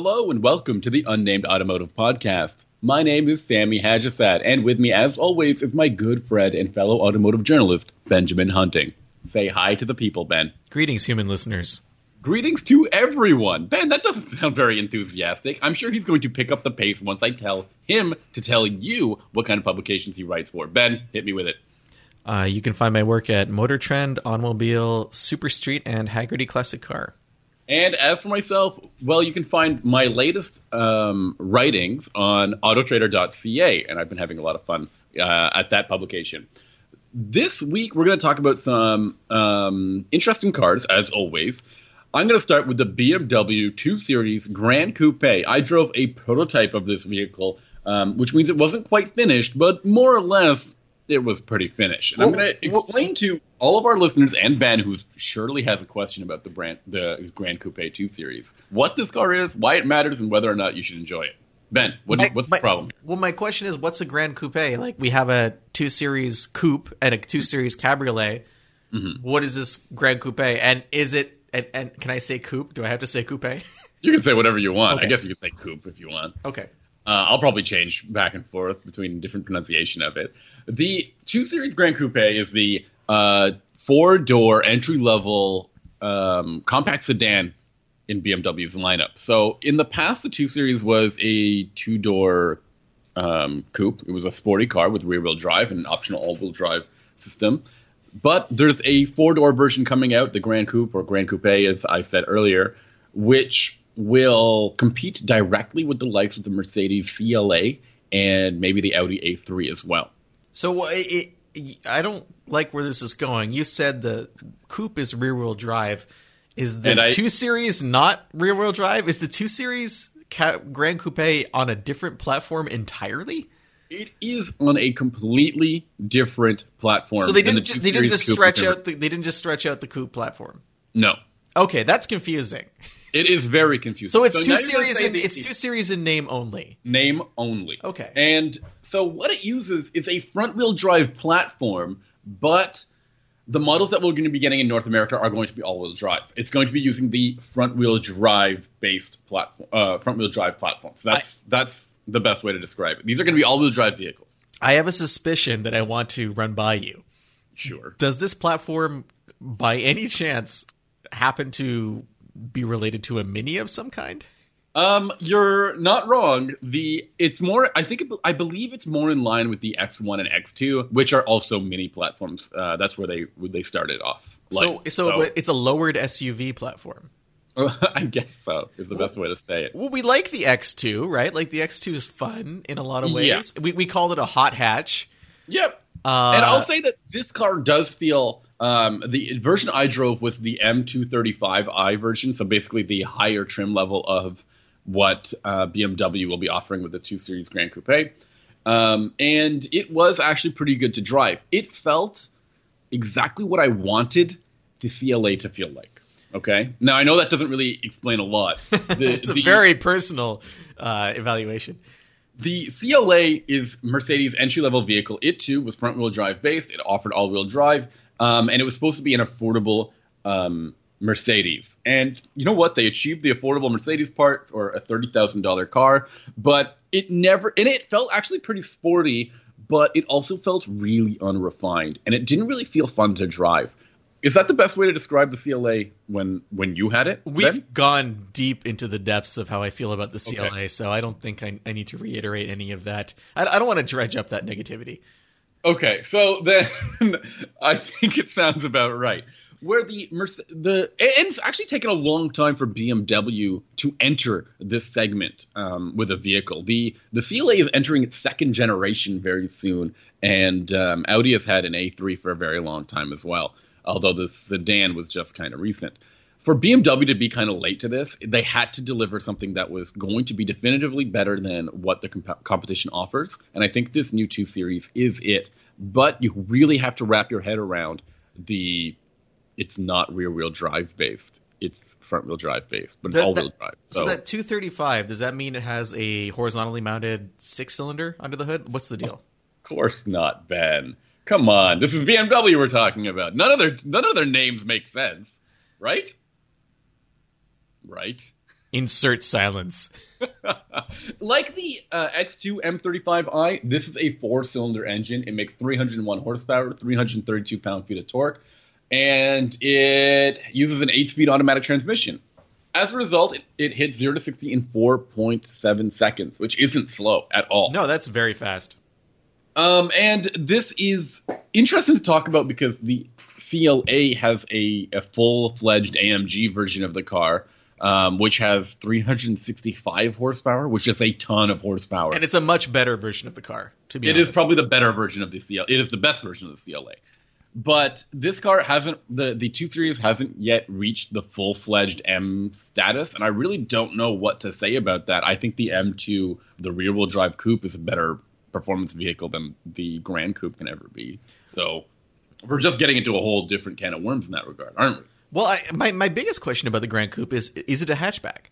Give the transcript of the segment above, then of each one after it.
Hello and welcome to the Unnamed Automotive Podcast. My name is Sammy Haj-Assaad, and with me, as always, is my good friend and fellow automotive journalist, Benjamin Hunting. Say hi to the people, Ben. Greetings, human listeners. Greetings to everyone. Ben, that doesn't sound very enthusiastic. I'm sure he's going to pick up the pace once I tell him to tell you what kind of publications he writes for. Ben, hit me with it. Uh, you can find my work at Motor Trend, Automobile, Super Street, and Hagerty Classic Car. And as for myself, well, you can find my latest um, writings on autotrader.ca, and I've been having a lot of fun uh, at that publication. This week, we're going to talk about some um, interesting cars, as always. I'm going to start with the BMW 2 Series Grand Coupe. I drove a prototype of this vehicle, um, which means it wasn't quite finished, but more or less it was pretty finished. And I'm going to explain to all of our listeners and Ben, who surely has a question about the brand, the Grand Coupe 2 Series, what this car is, why it matters, and whether or not you should enjoy it. Ben, what, my, what's the problem? Here? Well, my question is, what's a Grand Coupe? Like, we have a 2 Series Coupe and a 2 Series Cabriolet. Mm-hmm. What is this Grand Coupe? And is it, and, and, can I say coupe? Do I have to say coupe? you can say whatever you want. Okay. I guess you can say coupe if you want. Okay. Uh, I'll probably change back and forth between different pronunciation of it. The 2 Series Grand Coupe is the uh, four door entry level um, compact sedan in BMW's lineup. So in the past, the 2 Series was a two door um, coupe. It was a sporty car with rear wheel drive and an optional all wheel drive system. But there's a four door version coming out, the Grand Coupe or Grand Coupe, as I said earlier, which will compete directly with the likes of the Mercedes CLA and maybe the Audi A3 as well. So it, I don't like where this is going. You said the coupe is rear wheel drive. Is the I, 2 Series not rear wheel drive? Is the 2 Series Grand Coupe on a different platform entirely? It is on a completely different platform. So they didn't. The they didn't just stretch out. The, they didn't just stretch out the coupe platform. No. Okay, that's confusing. It is very confusing. So it's so two series. In, it's two series in name only. Name only. Okay. And so what it uses, it's a front wheel drive platform, but the models that we're going to be getting in North America are going to be all wheel drive. It's going to be using the front wheel drive based platform, uh, front wheel drive platforms. That's I, that's the best way to describe it. These are going to be all wheel drive vehicles. I have a suspicion that I want to run by you. Sure. Does this platform, by any chance, happen to be related to a mini of some kind? Um, you're not wrong. The it's more. I think I believe it's more in line with the X1 and X2, which are also mini platforms. Uh, that's where they where they started off. So, so, so it's a lowered SUV platform. I guess so is the well, best way to say it. Well, we like the X2, right? Like the X2 is fun in a lot of ways. Yeah. We we called it a hot hatch. Yep. Uh, and I'll say that this car does feel um, the version I drove was the M235i version, so basically the higher trim level of what uh, BMW will be offering with the 2 Series Grand Coupe. Um, and it was actually pretty good to drive. It felt exactly what I wanted the CLA to feel like. Okay. Now I know that doesn't really explain a lot. The, it's a the, very personal uh, evaluation. The CLA is Mercedes' entry level vehicle. It too was front wheel drive based. It offered all wheel drive, um, and it was supposed to be an affordable um, Mercedes. And you know what? They achieved the affordable Mercedes part for a thirty thousand dollar car, but it never and it felt actually pretty sporty, but it also felt really unrefined, and it didn't really feel fun to drive. Is that the best way to describe the CLA when when you had it? We've then? gone deep into the depths of how I feel about the CLA, okay. so I don't think I, I, need to reiterate any of that. I, I don't want to dredge up that negativity. Okay, so then I think it sounds about right. Where the the and it's actually taken a long time for BMW to enter this segment um, with a vehicle. The the CLA is entering its second generation very soon, and um, Audi has had an A3 for a very long time as well although the sedan was just kind of recent. For BMW to be kind of late to this, they had to deliver something that was going to be definitively better than what the comp- competition offers. And I think this new 2 Series is it. But you really have to wrap your head around the it's not rear wheel drive based. It's front wheel drive based, but it's all wheel drive. So. so. that 235, does that mean it has a horizontally mounted six cylinder under the hood? What's the deal? Of course not, Ben. Come on, this is BMW we're talking about. None of their none of their names make sense, right? Right. Insert silence. like the uh, X2 M35i, this is a four-cylinder engine. It makes 301 horsepower, 332 pound-feet of torque, and it uses an eight-speed automatic transmission. As a result, it, it hits 0 to 60 in 4.7 seconds, which isn't slow at all. No, that's very fast. Um, and this is interesting to talk about because the CLA has a, a full fledged AMG version of the car, um, which has 365 horsepower, which is a ton of horsepower. And it's a much better version of the car, to be It honest. is probably the better version of the CLA. It is the best version of the CLA. But this car hasn't the the two series hasn't yet reached the full fledged M status, and I really don't know what to say about that. I think the M2, the rear wheel drive coupe, is a better performance vehicle than the Grand Coupe can ever be. So we're just getting into a whole different can of worms in that regard, aren't we? Well, I, my my biggest question about the Grand Coupe is: is it a hatchback?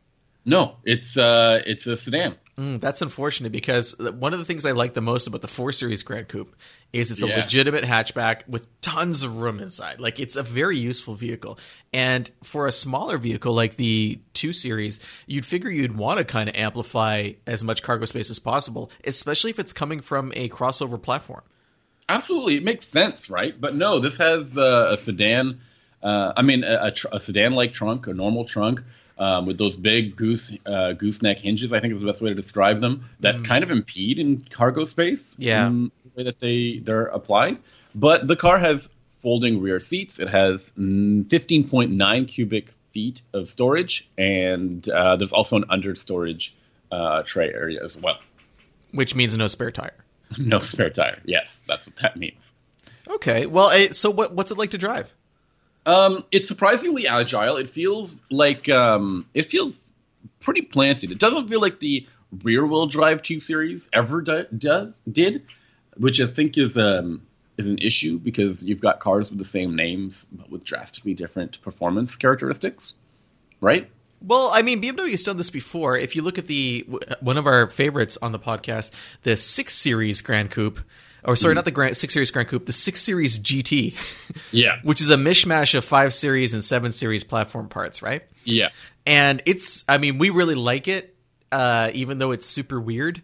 No, it's uh, it's a sedan. Mm, that's unfortunate because one of the things I like the most about the 4 Series Grand Coupe is it's a Yeah. legitimate hatchback with tons of room inside. Like it's a very useful vehicle. And for a smaller vehicle like the 2 Series, you'd figure you'd want to kind of amplify as much cargo space as possible, especially if it's coming from a crossover platform. Absolutely, it makes sense, right? But no, this has uh, a sedan. Uh, I mean, a, a, tr- a sedan-like trunk, a normal trunk um, with those big goose uh, gooseneck hinges. I think is the best way to describe them. That kind of impede in cargo space. Yeah. in the way that they they're applied. But the car has folding rear seats. It has mm, 15.9 cubic feet of storage, and uh, there's also an under storage uh, tray area as well. Which means no spare tire. No spare tire. Yes, that's what that means. Okay, well, eh, so what, what's it like to drive? Um, it's surprisingly agile. It feels like um, it feels pretty planted. It doesn't feel like the rear-wheel drive two series ever do- does did, which I think is um, is an issue because you've got cars with the same names but with drastically different performance characteristics, right? Well, I mean, BMW has done this before. If you look at the one of our favorites on the podcast, the six series Grand Coupe, or sorry, not the Grand six series Grand Coupe, the six series GT, Yeah, which is a mishmash of five series and seven series platform parts, right? yeah, And it's, I mean, we really like it, uh, even though it's super weird.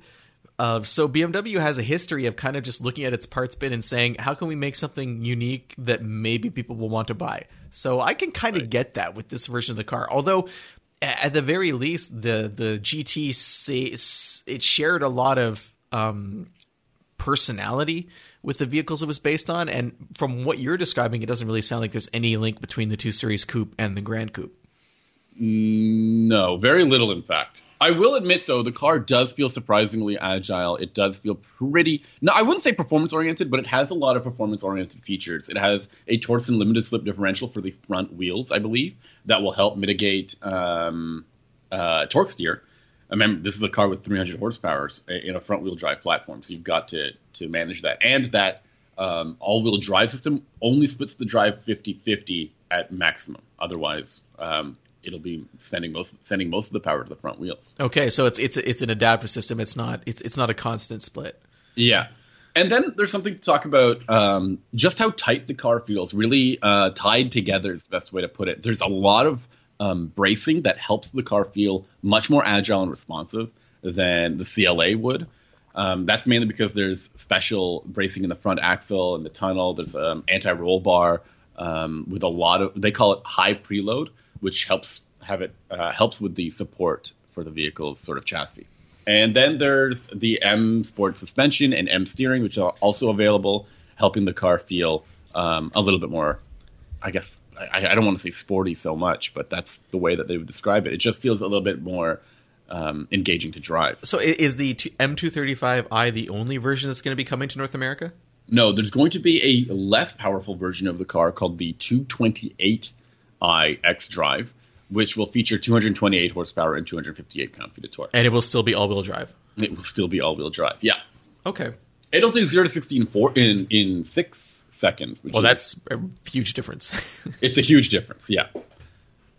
Uh, so BMW has a history of kind of just looking at its parts bin and saying, how can we make something unique that maybe people will want to buy? So I can kind of get that with this version of the car. Although, at the very least, the the GT it shared a lot of um, personality with the vehicles it was based on, and from what you're describing, it doesn't really sound like there's any link between the two series coupe and the Grand Coupe. No, very little, in fact. I will admit, though, the car does feel surprisingly agile. It does feel pretty. No, I wouldn't say performance oriented, but it has a lot of performance oriented features. It has a Torsen limited slip differential for the front wheels, I believe, that will help mitigate um, uh, torque steer. I remember this is a car with 300 horsepower in a front wheel drive platform, so you've got to to manage that. And that um, all wheel drive system only splits the drive 50 50 at maximum. Otherwise, um, it'll be sending most sending most of the power to the front wheels. Okay, so it's it's it's an adaptive system. It's not it's it's not a constant split. Yeah. And then there's something to talk about um, just how tight the car feels. Really uh, tied together is the best way to put it. There's a lot of um, bracing that helps the car feel much more agile and responsive than the CLA would. Um, that's mainly because there's special bracing in the front axle and the tunnel. There's um, anti-roll bar um, with a lot of they call it high preload, which helps have it uh, helps with the support for the vehicle's sort of chassis. And then there's the M Sport suspension and M steering, which are also available, helping the car feel um, a little bit more. I guess I, I don't want to say sporty so much, but that's the way that they would describe it. It just feels a little bit more um, engaging to drive. So is the M235i the only version that's going to be coming to North America? No, there's going to be a less powerful version of the car called the 228i xDrive, which will feature 228 horsepower and 258 pound-feet of torque. And it will still be all-wheel drive. It will still be all-wheel drive. Yeah, Okay. it'll do zero to 60 in four in in six seconds. Which Well, that's a huge difference. it's a huge difference. Yeah.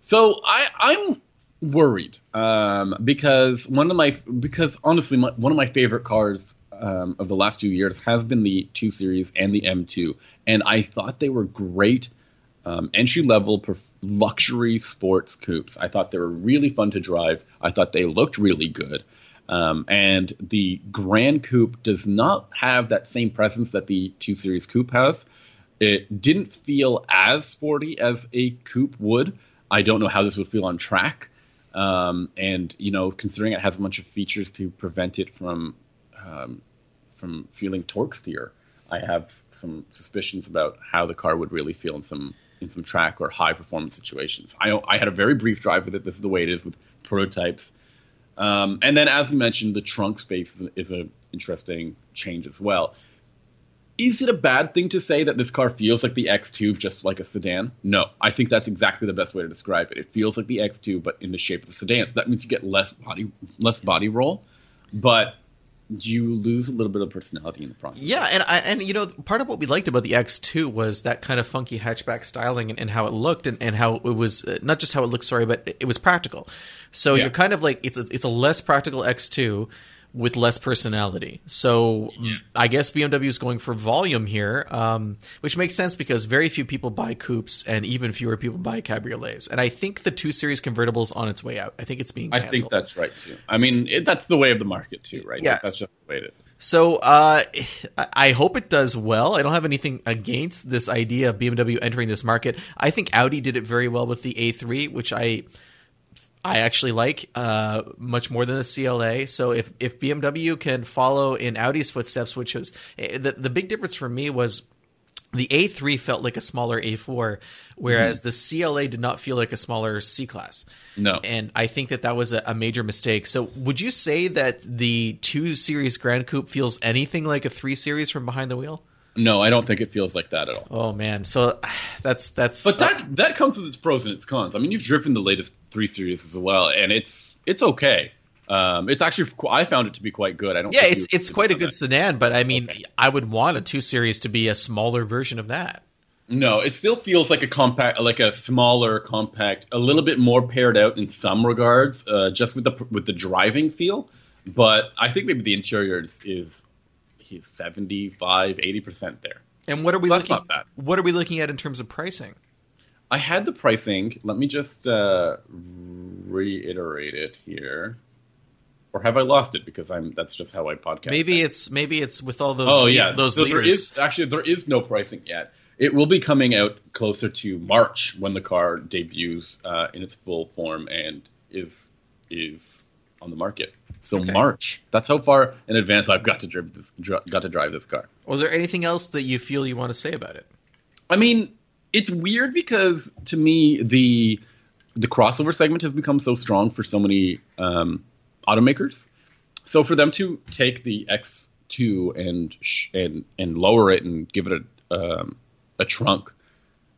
So I I'm worried um, because one of my because honestly my, one of my favorite cars um, of the last two years has been the two series and the M2, and I thought they were great um, entry level perf- luxury sports coupes. I thought they were really fun to drive. I thought they looked really good. Um, and the Grand Coupe does not have that same presence that the 2 Series Coupe has. It didn't feel as sporty as a coupe would. I don't know how this would feel on track. Um, and you know, considering it has a bunch of features to prevent it from um, from feeling torque steer, I have some suspicions about how the car would really feel in some in some track or high performance situations. I I had a very brief drive with it. This is the way it is with prototypes. Um, and then, as mentioned, the trunk space is, is an interesting change as well. Is it a bad thing to say that this car feels like the X2 just like a sedan? No, I think that's exactly the best way to describe it. It feels like the X2 but in the shape of a sedan. So that means you get less body less body roll, but you lose a little bit of personality in the process. Yeah, and I, and you know part of what we liked about the X2 was that kind of funky hatchback styling and, and how it looked and, and how it was uh, not just how it looked, sorry, but it was practical. So yeah. you're kind of like it's a, it's a less practical X2 with less personality. So yeah. I guess BMW is going for volume here, um, which makes sense because very few people buy coupes and even fewer people buy cabriolets. And I think the two series convertible is on its way out. I think it's being. Canceled. I think that's right too. I mean, it, that's the way of the market too, right? Yeah, that's just the way it is. So uh, I hope it does well. I don't have anything against this idea of BMW entering this market. I think Audi did it very well with the A3, which I I actually like uh, much more than the CLA. So if if BMW can follow in Audi's footsteps, which was eh, the the big difference for me was the A3 felt like a smaller A4, whereas mm-hmm. the CLA did not feel like a smaller C class. No, and I think that that was a, a, major mistake. So would you say that the two series Grand Coupe feels anything like a three series from behind the wheel? No, I don't think it feels like that at all. Oh man, so that's that's. But that uh, that comes with its pros and its cons. I mean, you've driven the latest three series as well, and it's it's okay. Um, it's actually I found it to be quite good. I don't. Yeah, it's it's quite a good that. sedan, but I mean, okay. I would want a two series to be a smaller version of that. No, it still feels like a compact, like a smaller compact, a little bit more paired out in some regards, uh, just with the with the driving feel. But I think maybe the interior is, is he's 75, 80% there. And what are we so looking What are we looking at in terms of pricing? I had the pricing. Let me just uh, reiterate it here. Or have I lost it because I'm that's just how I podcast. Maybe it. it's maybe it's with all those Oh yeah, those so leaders. There is actually there is no pricing yet. It will be coming out closer to March when the car debuts uh, in its full form and is is on the market. So okay. March. That's how far in advance I've got to drive this got to drive this car. Was there anything else that you feel you want to say about it? I mean, it's weird because to me the the crossover segment has become so strong for so many um, automakers. So for them to take the X2 and sh- and and lower it and give it a um, a trunk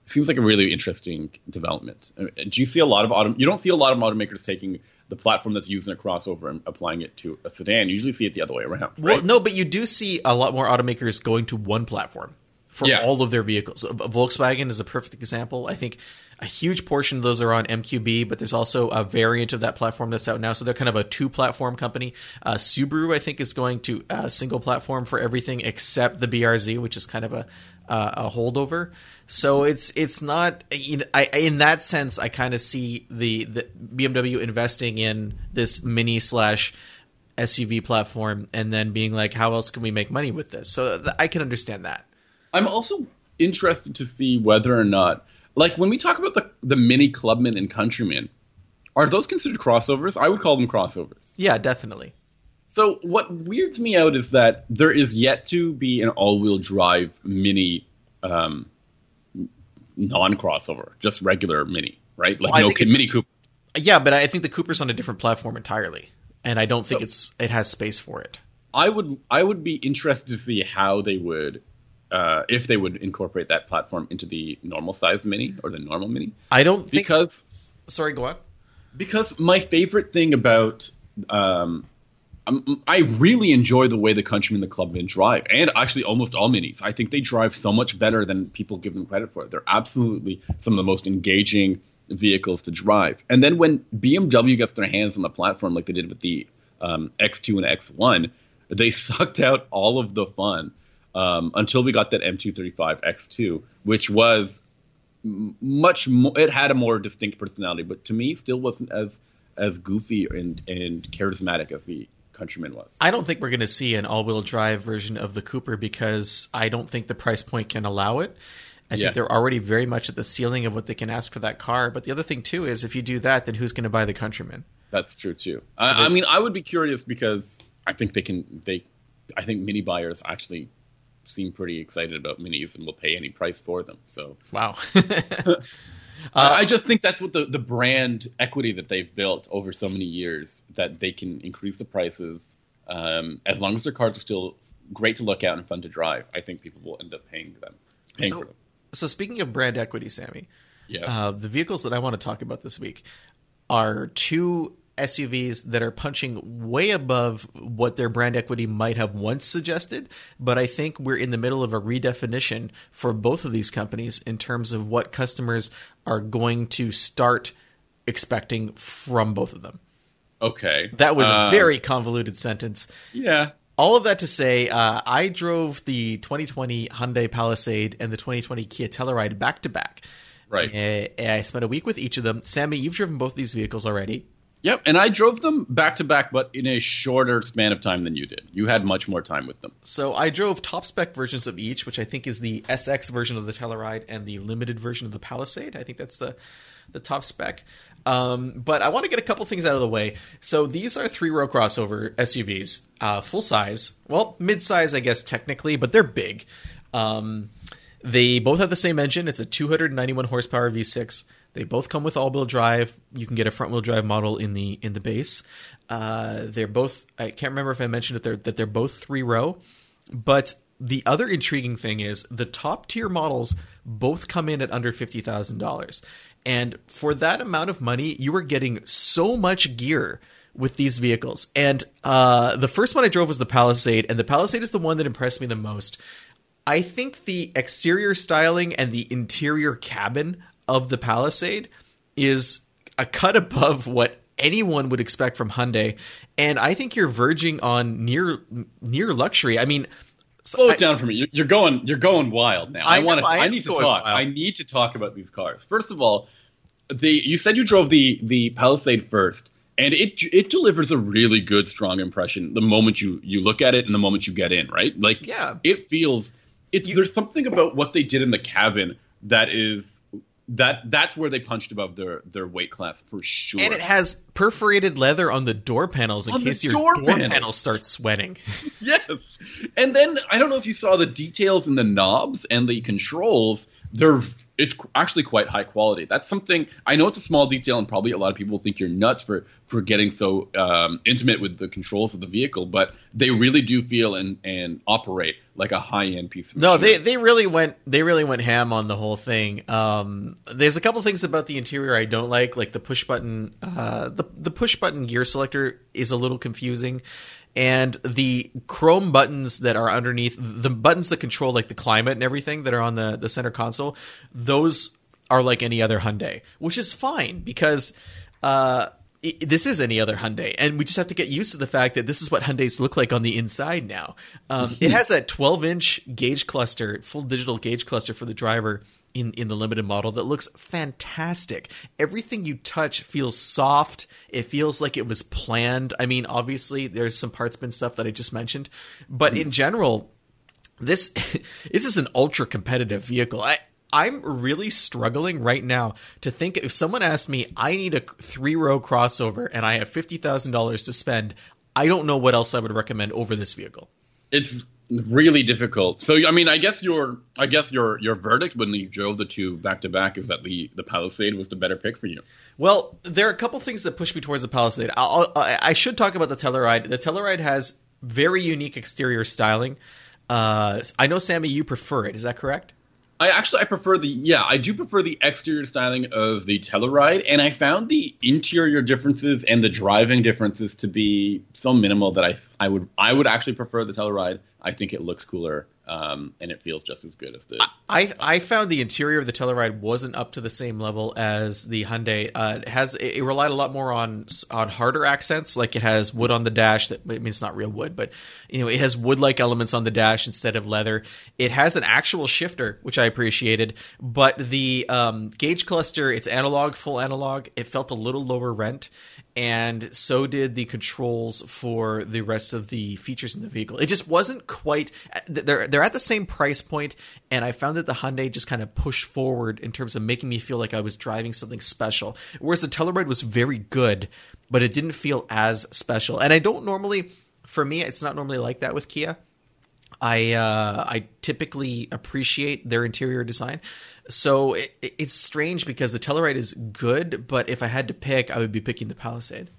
seems like a really interesting development. Uh, do you see a lot of auto? You don't see a lot of automakers taking the platform that's using a crossover and applying it to a sedan. You usually see it the other way around. Right? Well, no, but you do see a lot more automakers going to one platform for yeah. all of their vehicles. Volkswagen is a perfect example. I think a huge portion of those are on MQB, but there's also a variant of that platform that's out now. So they're kind of a two platform company. Uh, Subaru, I think, is going to a single platform for everything except the BRZ, which is kind of a uh, a holdover. So it's it's not you know, I, in that sense. I kind of see the, the BMW investing in this mini slash SUV platform and then being like, how else can we make money with this? So th- I can understand that. I'm also interested to see whether or not, like when we talk about the the mini Clubman and Countryman, are those considered crossovers? I would call them crossovers. Yeah, definitely. So what weirds me out is that there is yet to be an all-wheel drive mini um, non-crossover, just regular mini, right? Like well, no mini coupe. Yeah, but I think the Cooper's on a different platform entirely, and I don't think so, it's it has space for it. I would I would be interested to see how they would uh, if they would incorporate that platform into the normal size mini or the normal mini. I don't because think... sorry, go on. Because my favorite thing about um, I really enjoy the way the Countryman the Clubman drive, and actually almost all minis. I think they drive so much better than people give them credit for. They're absolutely some of the most engaging vehicles to drive. And then when BMW gets their hands on the platform, like they did with the um, X2 and X1, they sucked out all of the fun um, until we got that M235 X2, which was much more. It had a more distinct personality, but to me, still wasn't as as goofy and and charismatic as the Countryman was. I don't think we're going to see an all-wheel drive version of the Cooper because I don't think the price point can allow it. I yeah. think they're already very much at the ceiling of what they can ask for that car. But the other thing too is if you do that, then who's going to buy the Countryman? That's true too. So I, I mean, I would be curious because I think they can. They, I think mini buyers actually seem pretty excited about minis and will pay any price for them. So wow. Uh, I just think that's what the, the brand equity that they've built over so many years that they can increase the prices um, as long as their cars are still great to look at and fun to drive. I think people will end up paying them. Paying so, for them. so speaking of brand equity, Sammy, yeah, uh, the vehicles that I want to talk about this week are two SUVs that are punching way above what their brand equity might have once suggested. But I think we're in the middle of a redefinition for both of these companies in terms of what customers are going to start expecting from both of them. Okay. That was a uh, very convoluted sentence. Yeah. All of that to say, uh, I drove the 2020 Hyundai Palisade and the 2020 Kia Telluride back to back. Right. Uh, I spent a week with each of them. Sammy, you've driven both these vehicles already. Yep, and I drove them back to back, but in a shorter span of time than you did. You had much more time with them. So I drove top spec versions of each, which I think is the SX version of the Telluride and the limited version of the Palisade. I think that's the the top spec. Um, but I want to get a couple things out of the way. So these are three row crossover SUVs, uh, full size. Well, mid size, I guess technically, but they're big. Um, they both have the same engine. It's a 291 horsepower V6. They both come with all-wheel drive. You can get a front-wheel drive model in the in the base. Uh, they're both. I can't remember if I mentioned that they're that they're both three-row. But the other intriguing thing is the top tier models both come in at under fifty thousand dollars, and for that amount of money, you are getting so much gear with these vehicles. And uh, the first one I drove was the Palisade, and the Palisade is the one that impressed me the most. I think the exterior styling and the interior cabin of the Palisade is a cut above what anyone would expect from Hyundai, and I think you're verging on near near luxury. I mean, slow it down for me. You're going you're going wild now. I, I want to. I, I, need to talk. Wild. I need to talk about these cars. First of all, the you said you drove the the Palisade first, and it it delivers a really good strong impression the moment you you look at it and the moment you get in. Right, like yeah, it feels. It's you, there's something about what they did in the cabin that is that that's where they punched above their their weight class for sure. And it has perforated leather on the door panels in on case your door, door panels. panels start sweating. yes. And then I don't know if you saw the details in the knobs and the controls. They're it's actually quite high quality. That's something I know it's a small detail, and probably a lot of people think you're nuts for for getting so um, intimate with the controls of the vehicle, but they really do feel and and operate like a high end piece of. No, they they really went they really went ham on the whole thing. Um, there's a couple things about the interior I don't like, like the push button. Uh, the the push button gear selector is a little confusing and the chrome buttons that are underneath the buttons that control like the climate and everything that are on the the center console those are like any other Hyundai which is fine because uh, it, this is any other Hyundai, and we just have to get used to the fact that this is what Hyundai's look like on the inside now. Um, it has a 12 inch gauge cluster, full digital gauge cluster for the driver, in in the limited model that looks fantastic. Everything you touch feels soft. It feels like it was planned. I mean, obviously there's some parts bin stuff that I just mentioned, but mm. in general, this this is an ultra competitive vehicle. I I'm really struggling right now to think if someone asked me, I need a three row crossover and I have fifty thousand dollars to spend, I don't know what else I would recommend over this vehicle. It's really difficult. So I mean, I guess your I guess your your verdict when you drove the two back to back is that the the Palisade was the better pick for you. Well, there are a couple things that push me towards the Palisade. I'll, i should talk about the Telluride. The Telluride has very unique exterior styling. Uh, I know Sammy, you prefer it. Is that correct? I actually I prefer the yeah I do prefer the exterior styling of the Telluride, and I found the interior differences and the driving differences to be so minimal that I I would I would actually prefer the Telluride. I think it looks cooler um, and it feels just as good as the. I I found the interior of the Telluride wasn't up to the same level as the Hyundai. Uh, it has it relied a lot more on on harder accents, like it has wood on the dash. That I mean, it's not real wood, but you know, it has wood like elements on the dash instead of leather. It has an actual shifter, which I appreciated, but the um, gauge cluster, it's analog, full analog. It felt a little lower rent and so did the controls for the rest of the features in the vehicle. It just wasn't quite they're they're at the same price point and I found that the Hyundai just kind of pushed forward in terms of making me feel like I was driving something special. Whereas the Telluride was very good, but it didn't feel as special. And I don't normally for me it's not normally like that with Kia. I uh, I typically appreciate their interior design, so it, it's strange because the Telluride is good, but if I had to pick, I would be picking the Palisade.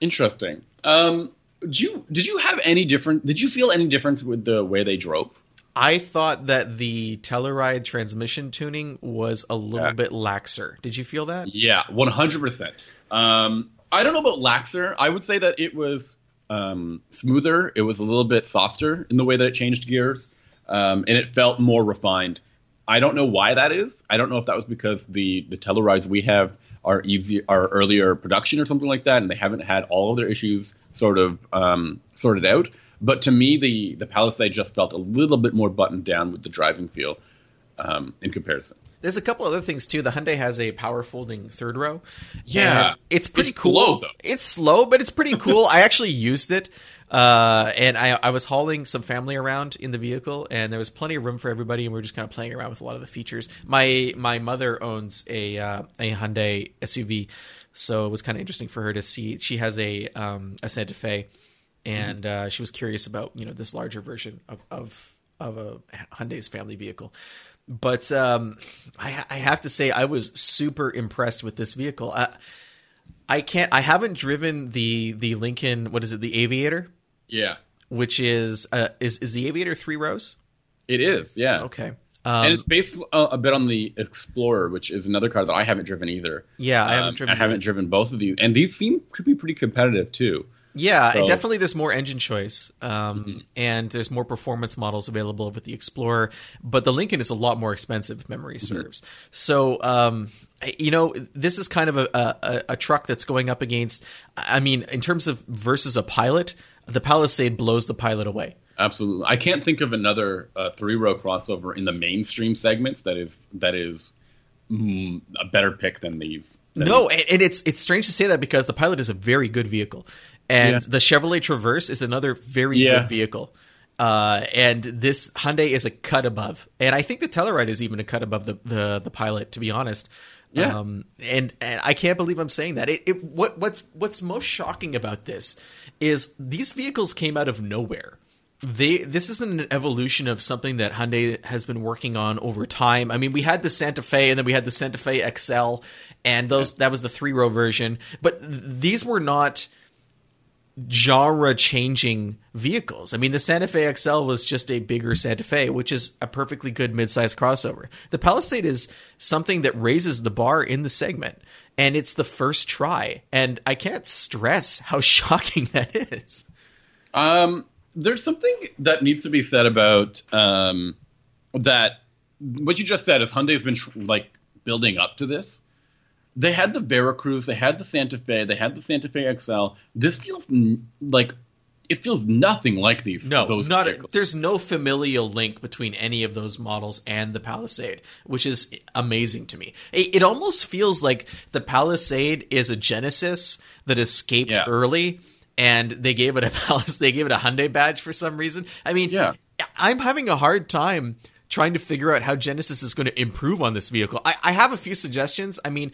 Interesting. Um, did you did you have any different? Did you feel any difference with the way they drove? I thought that the Telluride transmission tuning was a little yeah. bit laxer. Did you feel that? Yeah, one hundred percent. Um, I don't know about laxer. I would say that it was um, smoother. It was a little bit softer in the way that it changed gears, um, and it felt more refined. I don't know why that is. I don't know if that was because the the Tellurides we have are easy, are earlier production or something like that, and they haven't had all of their issues sort of um, sorted out. But to me, the the Palisade just felt a little bit more buttoned down with the driving feel um, in comparison. There's a couple other things too. The Hyundai has a power folding third row. Yeah, it's pretty it's cool. Slow, it's slow, but it's pretty cool. I actually used it. Uh, and I, I was hauling some family around in the vehicle, and there was plenty of room for everybody, and we were just kind of playing around with a lot of the features. My my mother owns a uh, a Hyundai SUV, so it was kind of interesting for her to see. She has a um, a Santa Fe, and mm-hmm. uh, she was curious about you know this larger version of of of a Hyundai's family vehicle. But um, I, I have to say, I was super impressed with this vehicle. I, I can't. I haven't driven the the Lincoln. What is it? The Aviator. Yeah. Which is uh, is is the Aviator three rows? It is. Yeah. Okay. Um, and it's based a, a, bit on the Explorer, which is another car that I haven't driven either. Yeah, I haven't um, driven. I haven't driven both of these, and these seem to be pretty competitive too. Yeah, so. definitely. There's more engine choice, um, mm-hmm. and there's more performance models available with the Explorer. But the Lincoln is a lot more expensive, if memory mm-hmm. serves. So, um, you know, this is kind of a, a, a truck that's going up against. I mean, in terms of versus a pilot, the Palisade blows the pilot away. Absolutely, I can't think of another uh, three row crossover in the mainstream segments that is that is mm, a better pick than these. Than no, these. and it's it's strange to say that because the Pilot is a very good vehicle, and yeah. the Chevrolet Traverse is another very yeah. good vehicle. Uh, and this Hyundai is a cut above, and I think the Telluride is even a cut above the the, the Pilot, to be honest. Yeah. Um, and and I can't believe I'm saying that. It, it, what what's what's most shocking about this is these vehicles came out of nowhere. They this isn't an evolution of something that Hyundai has been working on over time. I mean, we had the Santa Fe and then we had the Santa Fe XL, and those that was the three row version. But th- these were not genre changing vehicles. I mean, the Santa Fe XL was just a bigger Santa Fe, which is a perfectly good midsize crossover. The Palisade is something that raises the bar in the segment, and it's the first try. And I can't stress how shocking that is. Um, there's something that needs to be said about um, that. What you just said is Hyundai's been like building up to this they had the Veracruz, they had the Santa Fe, they had the Santa Fe XL. This feels n- like it feels nothing like these. No, not. A, there's no familial link between any of those models and the Palisade, which is amazing to me. It, it almost feels like the Palisade is a Genesis that escaped yeah. early, and they gave it a Palace. They gave it a Hyundai badge for some reason. I mean, yeah. I'm having a hard time trying to figure out how Genesis is going to improve on this vehicle. I, I have a few suggestions. I mean,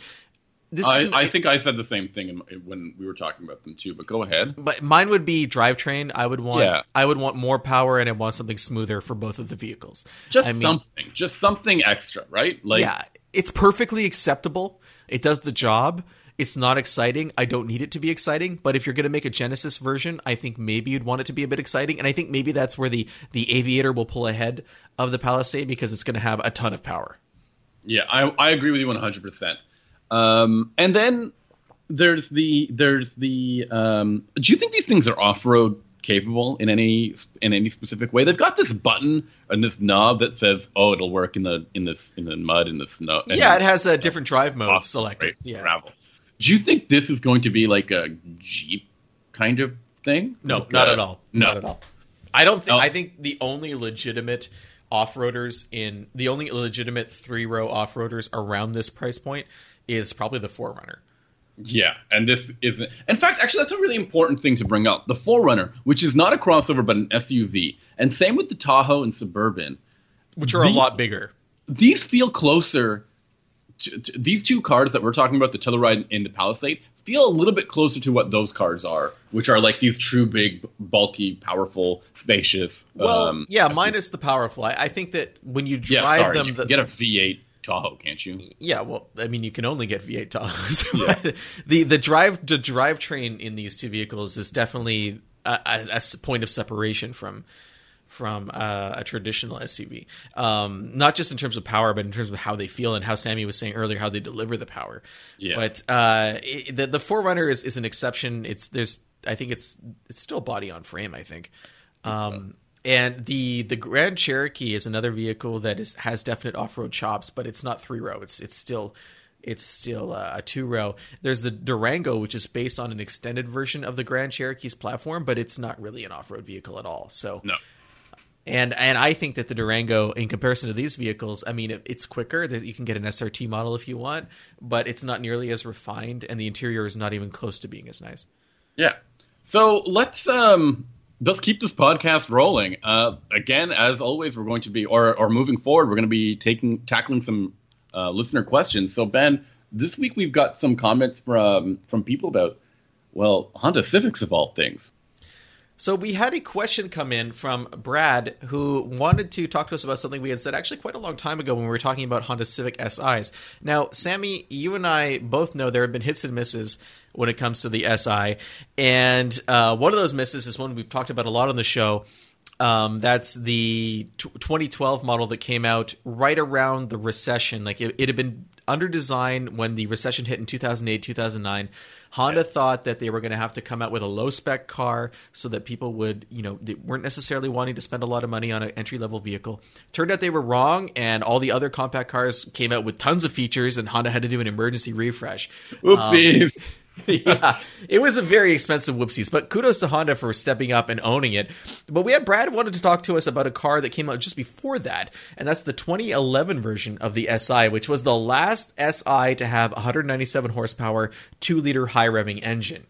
this I, I think I said the same thing in, when we were talking about them too. But go ahead. But mine would be drivetrain. I would want. Yeah. I would want more power, and I want something smoother for both of the vehicles. Just I mean, something. Just something extra, right? Like yeah, it's perfectly acceptable. It does the job. It's not exciting. I don't need it to be exciting. But if you're going to make a Genesis version, I think maybe you'd want it to be a bit exciting. And I think maybe that's where the the Aviator will pull ahead of the Palisade because it's going to have a ton of power. Yeah, I, I agree with you 100. Um, and then there's the there's the. Um, do you think these things are off road capable in any in any specific way. They've got this button and this knob that says, "Oh, it'll work in the in this in the mud in the snow." Yeah, it has a different drive mode selected. Right, yeah. Do you think this is going to be like a Jeep kind of thing? No, like not a, at all. No. Not at all. I don't think. Oh. I think the only legitimate off-roaders in the only legitimate three-row off-roaders around this price point is probably the 4Runner. Yeah, and this isn't. In fact, actually, that's a really important thing to bring up. The 4Runner, which is not a crossover but an SUV, and same with the Tahoe and Suburban, which are these, a lot bigger. These feel closer. To, to, these two cars that we're talking about, the Telluride and the Palisade, feel a little bit closer to what those cars are, which are like these true big, bulky, powerful, spacious. Well, um, yeah, SUVs. minus the powerful. I, I, think that when you drive yeah, sorry, them, you the, get a V8 Tahoe, can't you? Yeah, well, I mean, you can only get V8 Tahoes. Yeah. the the drive the drivetrain in these two vehicles is definitely a, a, a point of separation from from uh, a traditional SUV. Um, not just in terms of power, but in terms of how they feel and how Sammy was saying earlier, how they deliver the power. Yeah. But uh, it, the the 4Runner is, is an exception. It's there's I think it's it's still body on frame. I think. Um, and the the Grand Cherokee is another vehicle that is has definite off road chops, but it's not three row. It's it's still it's still uh, a two row. There's the Durango, which is based on an extended version of the Grand Cherokee's platform, but it's not really an off road vehicle at all. So no. And and I think that the Durango, in comparison to these vehicles, I mean, it, it's quicker. You can get an SRT model if you want, but it's not nearly as refined, and the interior is not even close to being as nice. Yeah. So let's um let's keep this podcast rolling. Uh, again, as always, we're going to be, or, or moving forward, we're going to be taking tackling some uh, listener questions. So, Ben, this week we've got some comments from from people about, well, Honda Civics of all things. So we had a question come in from Brad who wanted to talk to us about something we had said actually quite a long time ago when we were talking about Honda Civic SIs. Now, Sammy, you and I both know there have been hits and misses when it comes to the SI. And uh, one of those misses is one we've talked about a lot on the show. Um, that's the t- 2012 model that came out right around the recession. Like it, it, had been under design when the recession hit in 2008, 2009. Honda yeah. thought that they were going to have to come out with a low spec car so that people would, you know, they weren't necessarily wanting to spend a lot of money on an entry level vehicle. Turned out they were wrong, and all the other compact cars came out with tons of features, and Honda had to do an emergency refresh. Oopsies. Um, yeah, it was a very expensive whoopsies, but kudos to Honda for stepping up and owning it. But we had Brad wanted to talk to us about a car that came out just before that, and that's the 2011 version of the SI, which was the last SI to have 197 horsepower, 2 liter high revving engine.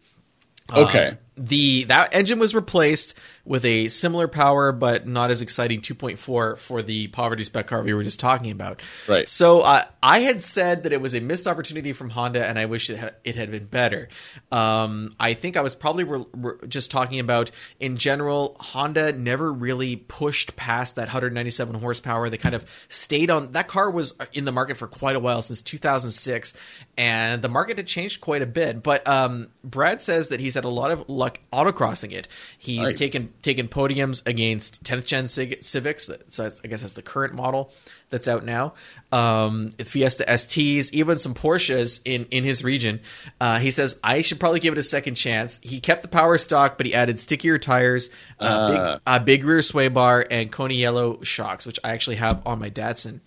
Okay. Um, the that engine was replaced with a similar power but not as exciting 2.4 for the poverty spec car we were just talking about. Right. So uh, I had said that it was a missed opportunity from Honda, and I wish it, ha- it had been better. Um, I think I was probably re- re- just talking about in general. Honda never really pushed past that 197 horsepower. They kind of stayed on that car was in the market for quite a while since 2006, and the market had changed quite a bit. But um, Brad says that he's had a lot of luck autocrossing it. He's nice. taken taken podiums against 10th gen Civics, so I guess that's the current model that's out now. Um, Fiesta STs, even some Porsches in in his region. Uh, he says I should probably give it a second chance. He kept the power stock, but he added stickier tires, uh, uh. big uh, big rear sway bar, and Koni yellow shocks, which I actually have on my Datsun.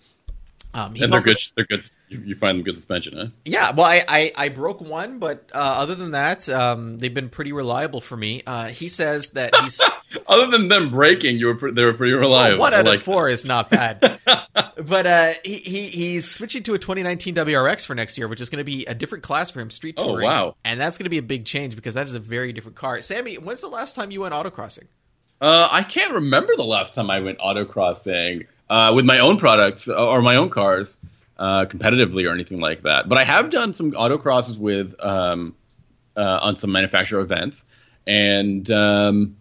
Um, and they're good. They're good. You, find them good suspension, huh? Yeah. Well, I I, I broke one, but uh, other than that, um, they've been pretty reliable for me. Uh, he says that he's other than them breaking, you were pre- they were pretty reliable. Well, one out like of four that. is not bad. but uh, he, he he's switching to a 2019 WRX for next year, which is going to be a different class for him, street oh, touring. Oh wow! And that's going to be a big change because that is a very different car. Sammy, when's the last time you went autocrossing? Uh, I can't remember the last time I went autocrossing uh, with my own products or my own cars uh, competitively or anything like that. But I have done some autocrosses with um, uh, on some manufacturer events, and um,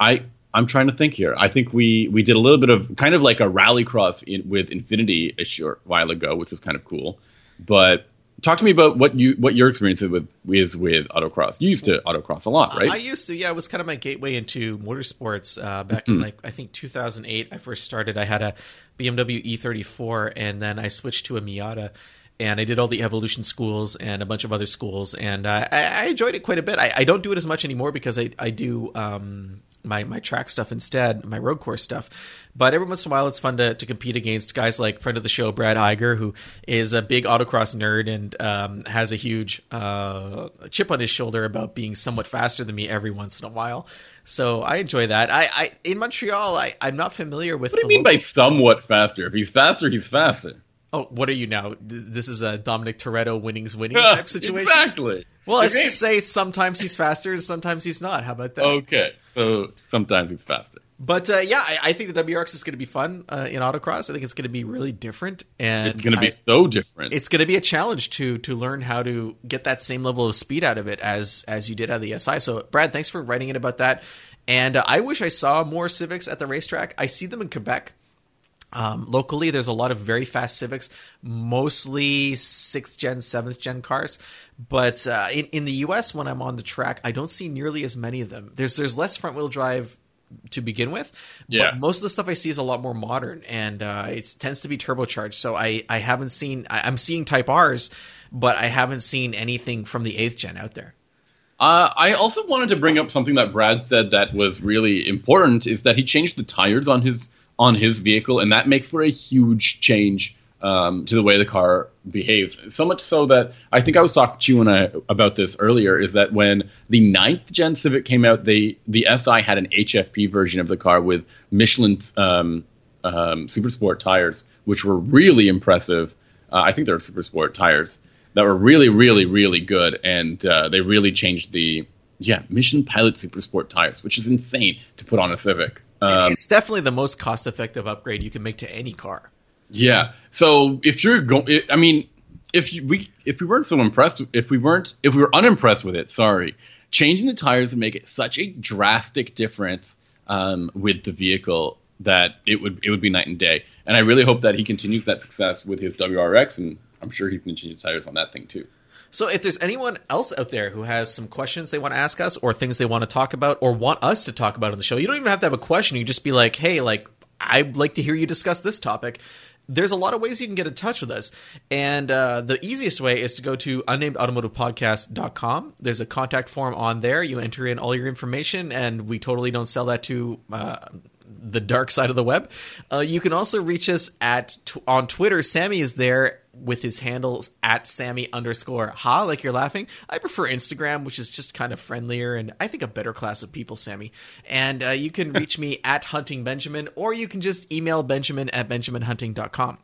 I I'm trying to think here. I think we we did a little bit of kind of like a rallycross in, with Infiniti a short while ago, which was kind of cool. But talk to me about what you what your experience with is with autocross. You used to autocross a lot, right? I used to. Yeah, it was kind of my gateway into motorsports uh, back mm-hmm. in like I think 2008. I first started. I had a BMW E34, and then I switched to a Miata. And I did all the evolution schools and a bunch of other schools, and uh, I, I, enjoyed it quite a bit. I, I, don't do it as much anymore because I, I do um, my my track stuff instead, my road course stuff. But every once in a while, it's fun to, to compete against guys like friend of the show Brad Iger, who is a big autocross nerd and um, has a huge uh, chip on his shoulder about being somewhat faster than me every once in a while. So I enjoy that. I, I in Montreal, I, I'm not familiar with. What do you mean local- by somewhat faster? If he's faster, he's faster. Oh, what are you now? This is a Dominic Toretto winnings winning type situation. exactly. Well, let's just say sometimes he's faster and sometimes he's not. How about that? Okay, so sometimes he's faster. But uh, yeah, I, I, think the WRX is going to be fun uh, in autocross. I think it's going to be really different, and it's going to be so different. It's going to be a challenge to to learn how to get that same level of speed out of it as as you did out of the SI. So, Brad, thanks for writing it about that. And uh, I wish I saw more Civics at the racetrack. I see them in Quebec. Um, locally, there's a lot of very fast Civics, mostly sixth gen, seventh gen cars. But uh, in in the U.S., when I'm on the track, I don't see nearly as many of them. There's there's less front wheel drive to begin with. Yeah. But most of the stuff I see is a lot more modern, and uh, it tends to be turbocharged. So I I haven't seen I, I'm seeing Type R's, but I haven't seen anything from the eighth gen out there. Uh, I also wanted to bring up something that Brad said that was really important is that he changed the tires on his on his vehicle, and that makes for a huge change um, to the way the car behaves. So much so that I think I was talking to you and I, about this earlier. Is that when the ninth gen Civic came out, they the SI had an HFP version of the car with Michelin um, um, Super Sport tires, which were really impressive. Uh, I think they're Super Sport tires that were really, really, really good, and uh, they really changed the yeah Michelin Pilot Super Sport tires, which is insane to put on a Civic. Um, it's definitely the most cost-effective upgrade you can make to any car. Yeah. So if you're going, I mean, if you, we if we weren't so impressed, if we weren't, if we were unimpressed with it, sorry, changing the tires would make it such a drastic difference um, with the vehicle that it would it would be night and day. And I really hope that he continues that success with his WRX, and I'm sure he can change the tires on that thing too. So if there's anyone else out there who has some questions they want to ask us or things they want to talk about or want us to talk about on the show, you don't even have to have a question. You just be like, "Hey, like I'd like to hear you discuss this topic." There's a lot of ways you can get in touch with us. And uh, the easiest way is to go to unnamedautomotivepodcast.com. There's a contact form on there. You enter in all your information, and we totally don't sell that to uh, the dark side of the web. Uh, you can also reach us at t- on Twitter. Sammy is there with his handles at Sammy underscore ha, like you're laughing. I prefer Instagram, which is just kind of friendlier and I think a better class of people, Sammy. And uh, you can reach me at Hunting Benjamin, or you can just email Benjamin at benjaminhunting.com.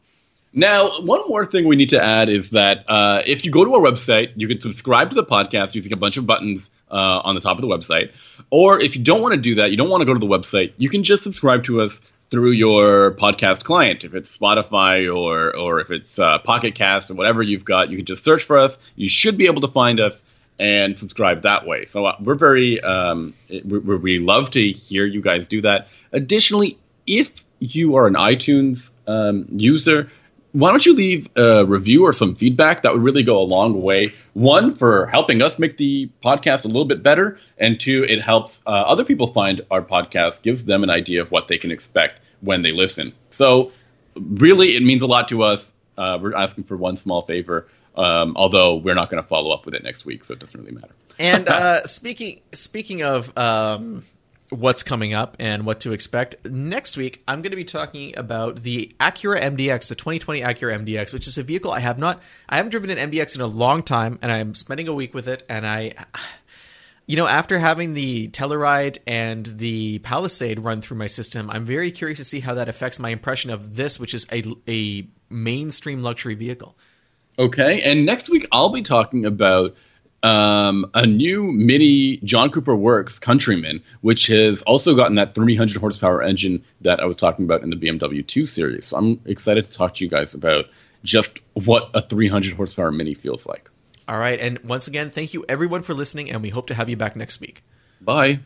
Now, one more thing we need to add is that uh, if you go to our website, you can subscribe to the podcast using a bunch of buttons uh, on the top of the website. Or if you don't want to do that, you don't want to go to the website, you can just subscribe to us through your podcast client. If it's Spotify or or if it's uh, Pocket Cast or whatever you've got, you can just search for us. You should be able to find us and subscribe that way. So uh, we're very um, we, we love to hear you guys do that. Additionally, if you are an iTunes um, user, why don't you leave a review or some feedback? That would really go a long way. One, for helping us make the podcast a little bit better, and two, it helps uh, other people find our podcast, gives them an idea of what they can expect when they listen. So, really, it means a lot to us. Uh, we're asking for one small favor, um, although we're not going to follow up with it next week, so it doesn't really matter. and uh, speaking speaking of. Um what's coming up and what to expect. Next week, I'm going to be talking about the Acura MDX, the 2020 Acura MDX, which is a vehicle I have not, I haven't driven an MDX in a long time, and I'm spending a week with it. And I, you know, after having the Telluride and the Palisade run through my system, I'm very curious to see how that affects my impression of this, which is a, a mainstream luxury vehicle. Okay, and next week I'll be talking about um, a new Mini John Cooper Works Countryman, which has also gotten that 300 horsepower engine that I was talking about in the BMW 2 Series. So I'm excited to talk to you guys about just what a 300 horsepower Mini feels like. All right. And once again, thank you everyone for listening, and we hope to have you back next week. Bye.